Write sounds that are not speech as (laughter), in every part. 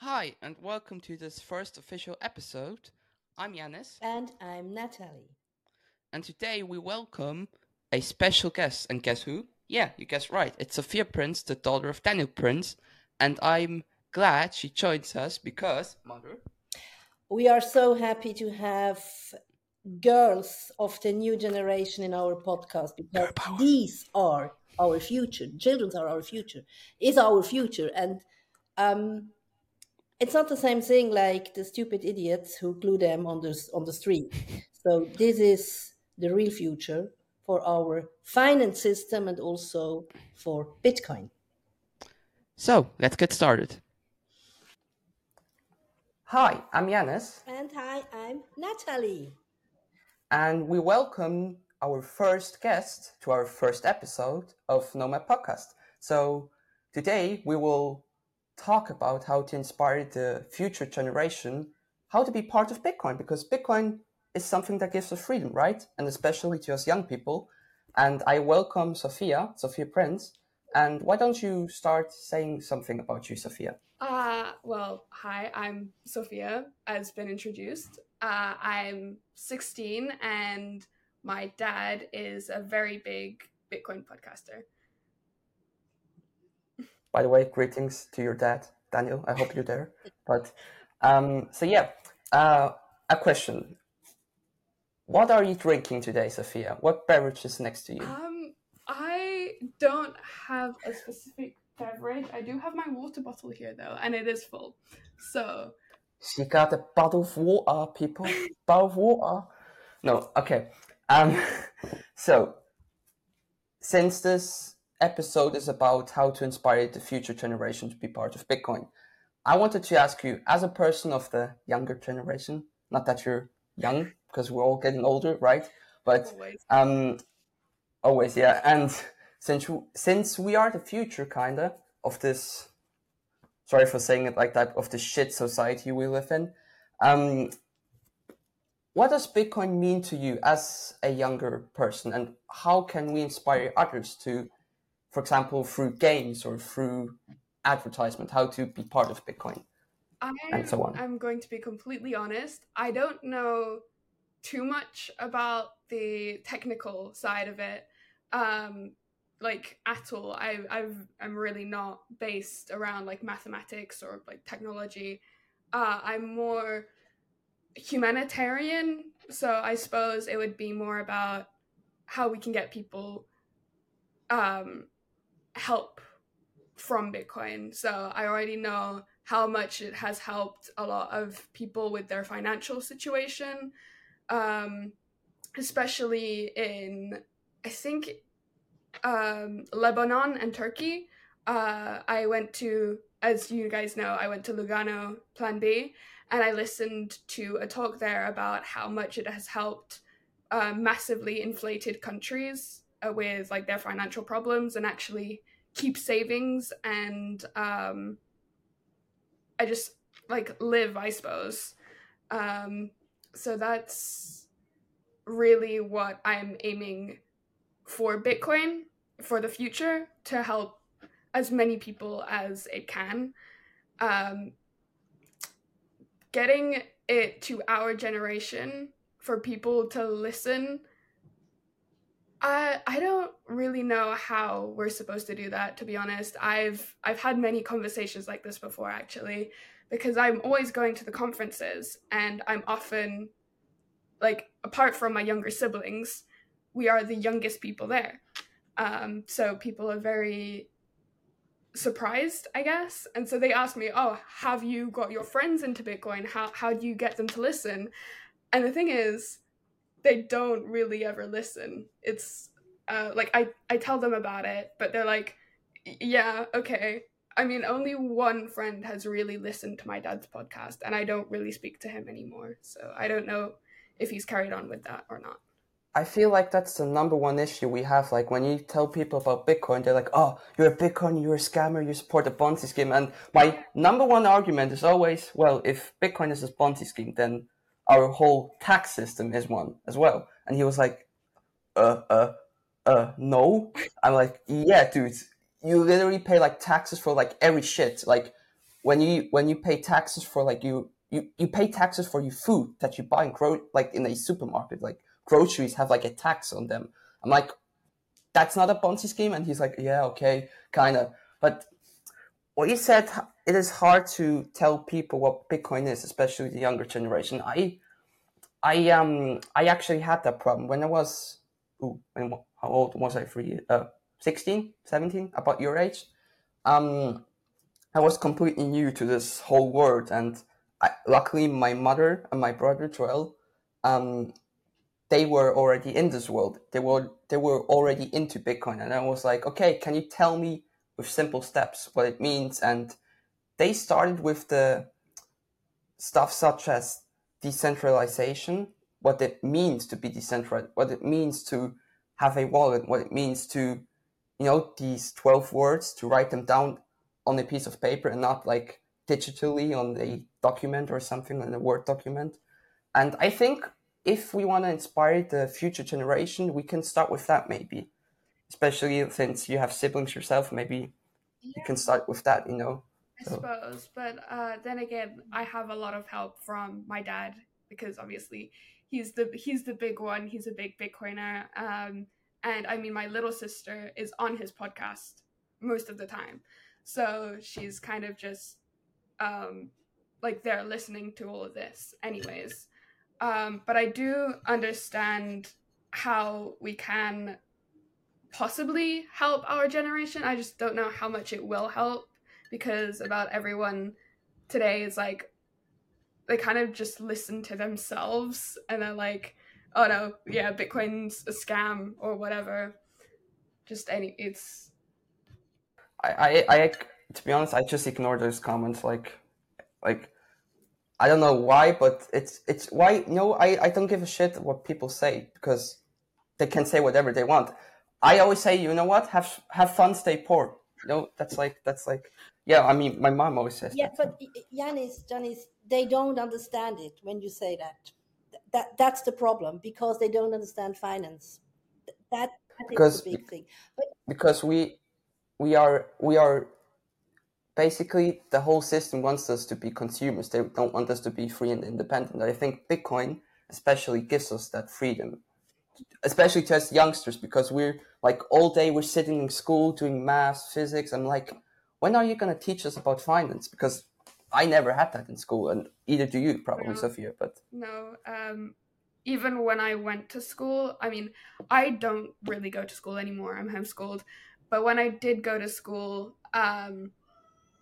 Hi, and welcome to this first official episode. I'm Yanis, And I'm Natalie. and today we welcome a special guest. And guess who? Yeah, you guessed right. It's Sophia Prince, the daughter of Daniel Prince, and I'm glad she joins us because, mother, We are so happy to have girls of the new generation in our podcast because these are our future. Children are our future, is our future. And um, it's not the same thing like the stupid idiots who glue them on the, on the street. (laughs) So this is the real future for our finance system and also for Bitcoin. So let's get started. Hi, I'm Yanis, And hi, I'm Natalie. and we welcome our first guest to our first episode of Nomad Podcast. So today we will talk about how to inspire the future generation how to be part of Bitcoin because Bitcoin is something that gives us freedom, right? And especially to us young people. And I welcome Sophia, Sophia Prince. And why don't you start saying something about you, Sophia? Uh, well, hi, I'm Sophia, as been introduced. Uh, I'm 16 and my dad is a very big Bitcoin podcaster. By the way, greetings to your dad, Daniel. I hope you're there. But um, so yeah, uh, a question. What are you drinking today, Sophia? What beverage is next to you? Um, I don't have a specific beverage. I do have my water bottle here though, and it is full. So, She got a bottle of water, people. (laughs) bottle of water. No, okay. Um, (laughs) so, since this episode is about how to inspire the future generation to be part of Bitcoin, I wanted to ask you, as a person of the younger generation, not that you're young, (laughs) because we're all getting older, right? But always. um, always, yeah. And since we, since we are the future, kinda of this. Sorry for saying it like that. Of the shit society we live in. Um, what does Bitcoin mean to you as a younger person, and how can we inspire others to, for example, through games or through advertisement, how to be part of Bitcoin? I'm, and so on. I'm going to be completely honest. I don't know too much about the technical side of it, um, like at all. I I've I'm really not based around like mathematics or like technology. Uh, I'm more humanitarian, so I suppose it would be more about how we can get people um, help from Bitcoin. So I already know how much it has helped a lot of people with their financial situation, um, especially in, I think, um, Lebanon and Turkey. Uh, I went to, as you guys know, I went to Lugano Plan B, and I listened to a talk there about how much it has helped uh, massively inflated countries uh, with like their financial problems and actually keep savings and um, I just like live, I suppose. Um, so that's really what I'm aiming for Bitcoin for the future to help as many people as it can. Um, getting it to our generation for people to listen. I I don't really know how we're supposed to do that to be honest. I've I've had many conversations like this before actually because I'm always going to the conferences and I'm often like apart from my younger siblings, we are the youngest people there. Um, so people are very surprised, I guess. And so they ask me, "Oh, have you got your friends into Bitcoin? How how do you get them to listen?" And the thing is, they don't really ever listen. It's uh, like I I tell them about it, but they're like, "Yeah, okay." I mean, only one friend has really listened to my dad's podcast, and I don't really speak to him anymore. So I don't know if he's carried on with that or not. I feel like that's the number one issue we have. Like when you tell people about Bitcoin, they're like, "Oh, you're a Bitcoin, you're a scammer, you support a Ponzi scheme." And my number one argument is always, "Well, if Bitcoin is a Ponzi scheme, then our whole tax system is one as well." And he was like, "Uh, uh, uh, no." I'm like, "Yeah, dude, you literally pay like taxes for like every shit. Like when you when you pay taxes for like you you, you pay taxes for your food that you buy in gro- like in a supermarket like groceries have like a tax on them i'm like that's not a ponzi scheme and he's like yeah okay kind of but what you said it is hard to tell people what bitcoin is especially the younger generation. I i um i actually had that problem when i was ooh, how old was i? You uh 16 17 about your age. Um I was completely new to this whole world, and I, luckily my mother and my brother Joel, um, they were already in this world. They were they were already into Bitcoin, and I was like, okay, can you tell me with simple steps what it means? And they started with the stuff such as decentralization, what it means to be decentralized, what it means to have a wallet, what it means to, you know, these twelve words to write them down on a piece of paper and not like digitally on a document or something in a Word document. And I think if we want to inspire the future generation, we can start with that maybe. Especially since you have siblings yourself, maybe yeah. you can start with that, you know. I suppose, but uh, then again, I have a lot of help from my dad because obviously he's the he's the big one. He's a big Bitcoiner, um, and I mean, my little sister is on his podcast most of the time. So she's kind of just um, like they're listening to all of this, anyways. Um, but I do understand how we can possibly help our generation. I just don't know how much it will help because about everyone today is like they kind of just listen to themselves and they're like, oh no, yeah, Bitcoin's a scam or whatever. Just any, it's I, I, I, to be honest, I just ignore those comments. Like, like, I don't know why, but it's it's why. no, I, I don't give a shit what people say because they can say whatever they want. I always say, you know what, have have fun, stay poor. Know, that's like that's like, yeah. I mean, my mom always says. Yeah, that. but Yanis, Janis, they don't understand it when you say that. That that's the problem because they don't understand finance. That, because, big thing. But, because we we are we are basically the whole system wants us to be consumers. They don't want us to be free and independent. I think Bitcoin especially gives us that freedom, especially to us youngsters, because we're like all day we're sitting in school doing math, physics. I'm like, when are you going to teach us about finance? Because I never had that in school, and either do you, probably, no, Sophia. But no, um, even when I went to school, I mean, I don't really go to school anymore. I'm homeschooled, but when I did go to school, um,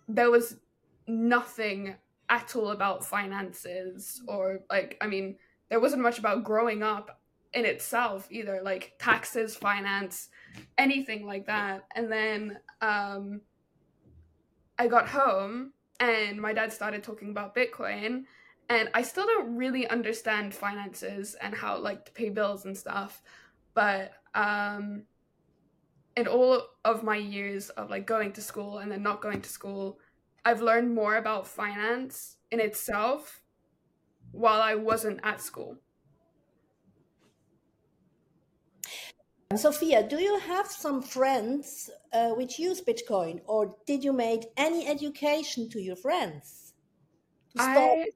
there was nothing at all about finances or like I mean, there wasn't much about growing up in itself either, like taxes, finance, anything like that. And then um, I got home and my dad started talking about Bitcoin and I still don't really understand finances and how like to pay bills and stuff. But um in all of my years of like going to school and then not going to school, I've learned more about finance in itself while I wasn't at school. Sophia, do you have some friends uh, which use Bitcoin, or did you make any education to your friends to I,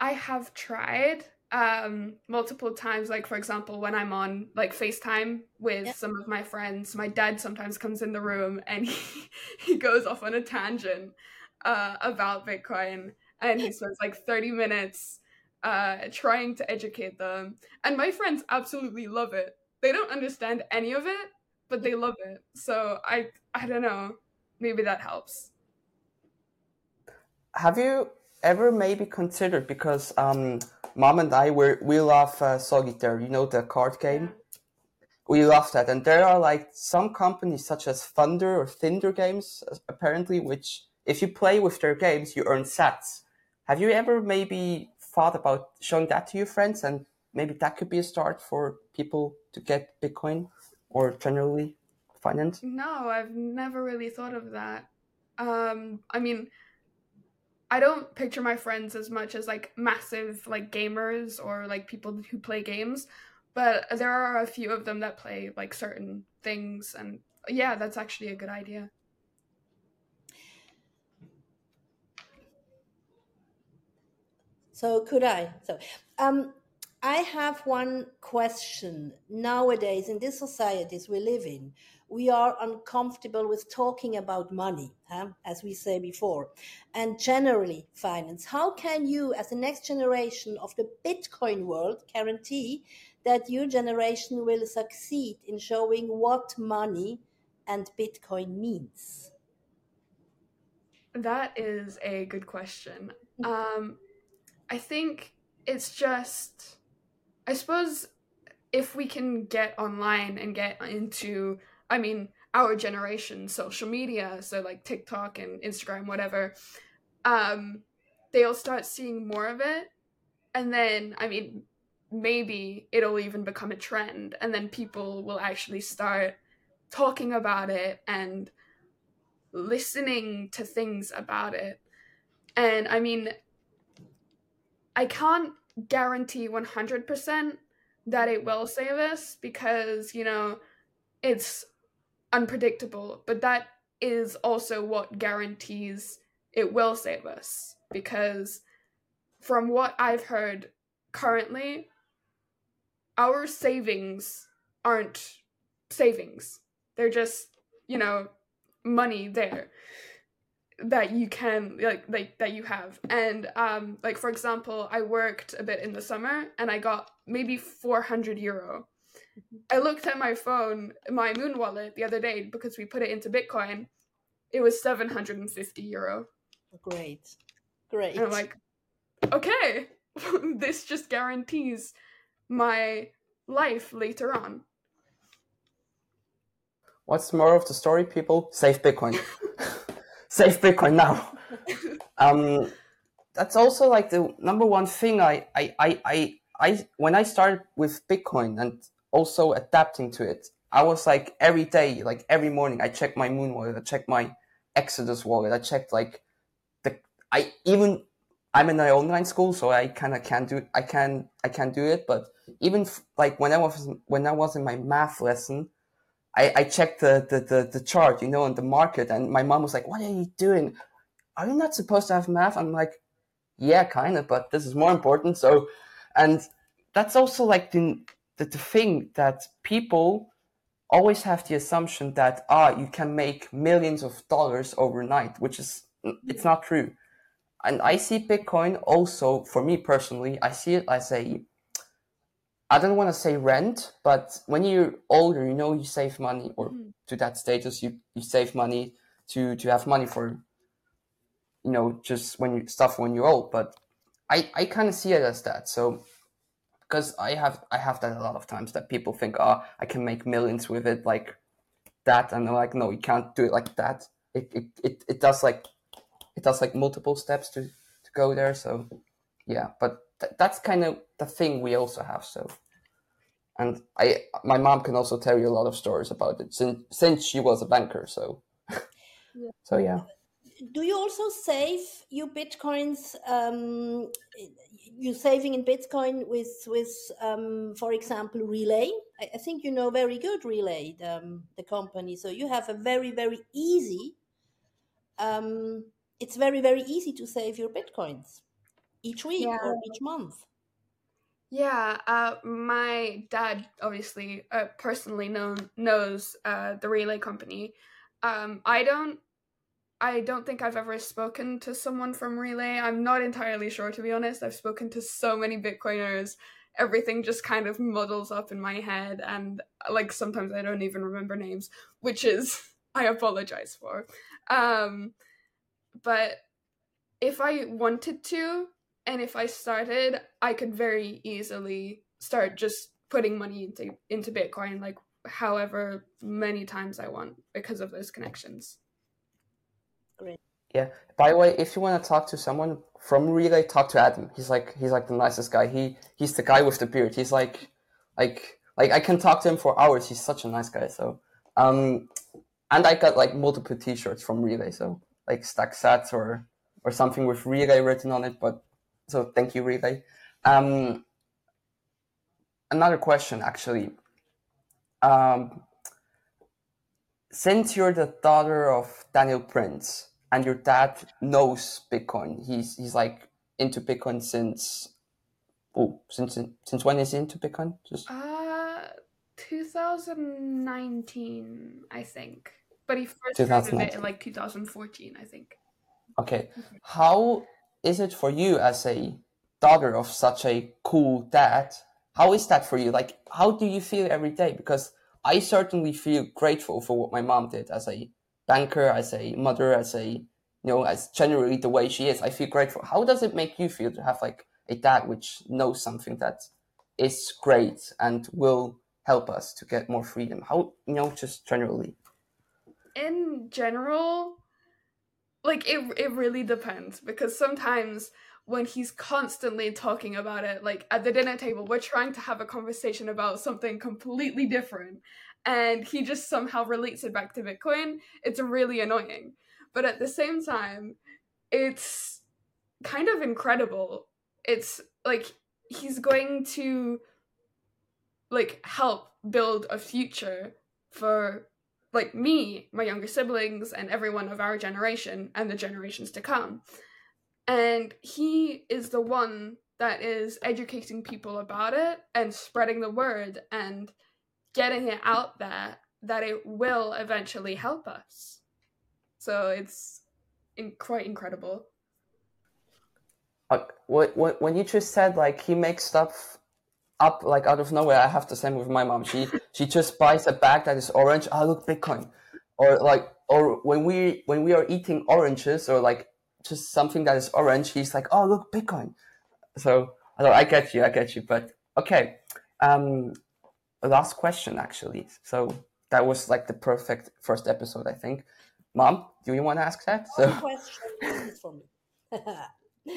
I have tried um multiple times. Like for example when i'm on like facetime with yeah. some of my friends my dad sometimes comes in the room and (laughs) he, he goes off on a tangent uh about bitcoin. And he spends like 30 minutes uh trying to educate them. And my friends absolutely love it they don't understand any of it but they love it so i i don't know maybe that helps have you ever maybe considered because um mom and I were we love uh, Solitaire, you know the card game. Yeah. We love that, and there are like some companies such as Thunder or Thinder Games, apparently, which if you play with their games, you earn sats. Have you ever maybe thought about showing that to your friends, and maybe that could be a start for people to get Bitcoin or generally finance? No, I've never really thought of that. Um, I mean, I don't picture my friends as much as like massive like gamers or like people who play games, but there are a few of them that play like certain things, and yeah, that's actually a good idea. So could I? So um, I have one question. Nowadays, in these societies we live in, we are uncomfortable with talking about money, huh? as we say before, and generally finance. How can you, as the next generation of the Bitcoin world, guarantee that your generation will succeed in showing what money and Bitcoin means? That is a good question. Um, I think it's just, I suppose, if we can get online and get into I mean, our generation social media, so like TikTok and Instagram, whatever, um, they'll start seeing more of it. And then, I mean, maybe it'll even become a trend. And then people will actually start talking about it and listening to things about it. And I mean, I can't guarantee 100% that it will save us because, you know, it's unpredictable, but that is also what guarantees it will save us. Because from what I've heard currently, our savings aren't savings. They're just, you know, money there that you can like like that you have and um like for example i worked a bit in the summer and i got maybe 400 euro I looked at my phone, my moon wallet, the other day because we put it into Bitcoin. It was 750 euro. Great. Great. And I'm like, okay, (laughs) this just guarantees my life later on. What's more of the story, people? Save Bitcoin. (laughs) Save Bitcoin now. (laughs) um, that's also like the number one thing I, I, I, I, I, when I started with Bitcoin and also adapting to it. I was like every day, like every morning, I checked my Moon wallet, I checked my Exodus wallet, I checked like the I even I'm in an online school, so I kind of can't do it. I can I can't do it, but even f- like when I was when I was in my math lesson, I, I checked the, the, the, the chart, you know, on the market, and my mom was like, "What are you doing? Are you not supposed to have math?" I'm like, "Yeah, kind of, but this is more important." So, and that's also like the the, the thing that people always have the assumption that ah you can make millions of dollars overnight which is it's not true and i see bitcoin also for me personally i see it as a i don't want to say rent but when you're older you know you save money or mm-hmm. to that status you you save money to to have money for you know just when you stuff when you're old but i i kind of see it as that so because I have I have that a lot of times that people think, oh, I can make millions with it like that, and I'm like, no, you can't do it like that. It it it, it does like it does like multiple steps to to go there. So yeah, but th- that's kind of the thing we also have. So and I my mom can also tell you a lot of stories about it since since she was a banker. So yeah. so yeah do you also save your bitcoins um, you saving in bitcoin with with um, for example Relai I, I, think you know very good Relai the, um, the company so you have a very very easy um, it's very very easy to save your bitcoins each week yeah. or each month yeah, uh, my dad obviously uh, personally known knows uh, the Relai company. Um, I don't I don't think I've ever spoken to someone from Relai. I'm not entirely sure, to be honest. I've spoken to so many Bitcoiners. Everything just kind of muddles up in my head, and like sometimes I don't even remember names, which is (laughs) I apologize for. Um, but if I wanted to, and if I started, I could very easily start just putting money into into Bitcoin, like however many times I want because of those connections. Great. Yeah. By the way, if you want to talk to someone from Relai, talk to Adam. He's like he's like the nicest guy. He he's the guy with the beard. He's like like like I can talk to him for hours. He's such a nice guy. So um and I got like multiple T-shirts from Relai. So like stack sats or or something with Relai written on it. But so thank you, Relai. Um, another question actually. Um, since you're the daughter of Daniel Prince, and your dad knows Bitcoin. He's he's like into Bitcoin since oh since since when is he into Bitcoin? Just Uh, 2019, I think. But he first started it in like 2014, I think. okay. How is it for you as a daughter of such a cool dad? How is that for you? Like, how do you feel every day? Because I certainly feel grateful for what my mom did as a banker, as a mother, as a you know, as generally the way she is. I feel grateful. How does it make you feel to have like a dad which knows something that is great and will help us to get more freedom? How you know, just generally. in general like it it really depends because sometimes when he's constantly talking about it like at the dinner table we're trying to have a conversation about something completely different and he just somehow relates it back to bitcoin. It's really annoying. But at the same time it's kind of incredible. It's like he's going to like help build a future for like me, my younger siblings, and everyone of our generation and the generations to come. And he is the one that is educating people about it and spreading the word and getting it out there that it will eventually help us. So it's in- quite incredible. Uh, what, what, when you just said like he makes stuff up like out of nowhere, I have the same with my mom. She she just buys a bag that is orange. Oh look, Bitcoin, or like or when we when we are eating oranges or like just something that is orange, he's like, oh look, Bitcoin. So I don't- I get you, I get you. But okay, um, last question actually. So that was like the perfect first episode, I think. Mom, do you want to ask that? So question for me. (laughs)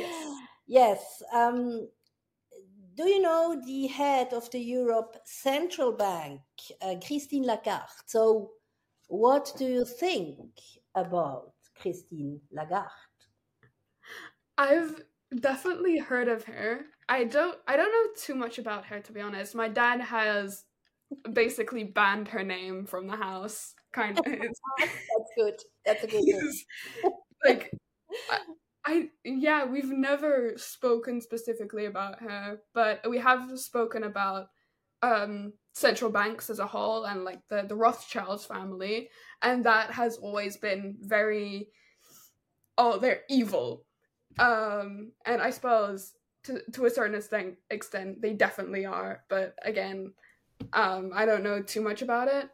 yes. Um, do you know the head of the Europe Central Bank, uh, Christine Lagarde? So, what do you think about Christine Lagarde? I've definitely heard of her. I don't I don't know too much about her to be honest. My dad has basically banned her name from the house. Kind of (laughs) That's good. That's a good (laughs) like I, yeah, we've never spoken specifically about her, but we have spoken about um central banks as a whole and like the the Rothschilds family and that has always been very oh they're evil. Um and i suppose to to a certain extent extent they definitely are but again um i don't know too much about it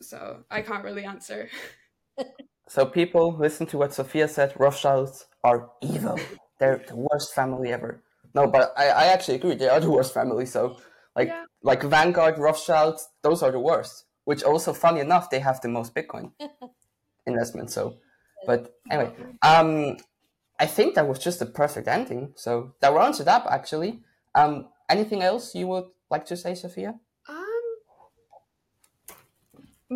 so i can't really answer (laughs) So people listen to what Sophia said. Rothschilds are evil. They're the worst family ever. No, but I, I actually agree. They are the worst family. So like Yeah. like Vanguard, Rothschilds, those are the worst. Which also, funny enough, they have the most Bitcoin (laughs) investment. So, but anyway, um, I think that was just a perfect ending. So that rounds it up. Actually, um, anything else you would like to say, Sophia?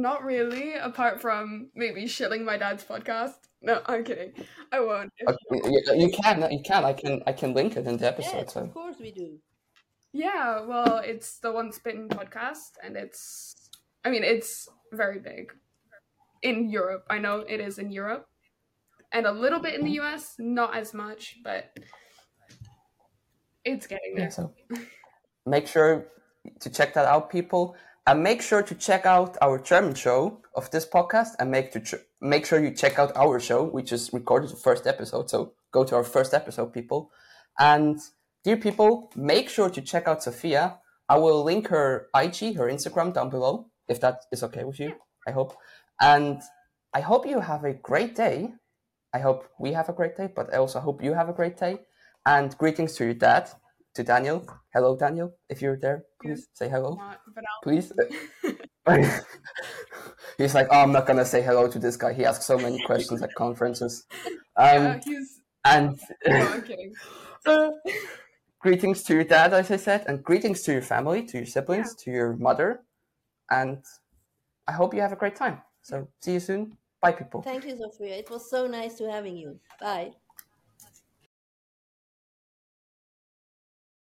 Not really apart from maybe shilling my dad's podcast no i'm kidding i won't Okay, you, you can, you can. I can, I can link it in the episode. Yes, So. of course we do. Yeah, well, it's the Once Bitten podcast, and it's, I mean, it's very big in Europe. I know it is in Europe, and a little bit in the US, not as much, but it's getting Yeah, there. so make sure to check that out, people, and make sure to check out our German show of this podcast, and make to make sure you check out our show. which is recorded the first episode, so go to our first episode, people. And dear people, make sure to check out Sophia. I will link her IG, her Instagram down below, if that is okay with you. I hope. And I hope you have a great day. I hope we have a great day, but I also hope you have a great day. And greetings to your dad, to Daniel. Hello, Daniel. If you're there, please say hello. Not, Please. (laughs) (laughs) He's like, oh, I'm not gonna say hello to this guy. He asks so many questions at conferences. (laughs) Um, yeah, he's, and no, I'm kidding. greetings to your dad, as I said, and greetings to your family, to your siblings, to your mother, and I hope you have a great time. So see you soon. Bye, people. Thank you, Sophia. It was so nice to having you. Bye.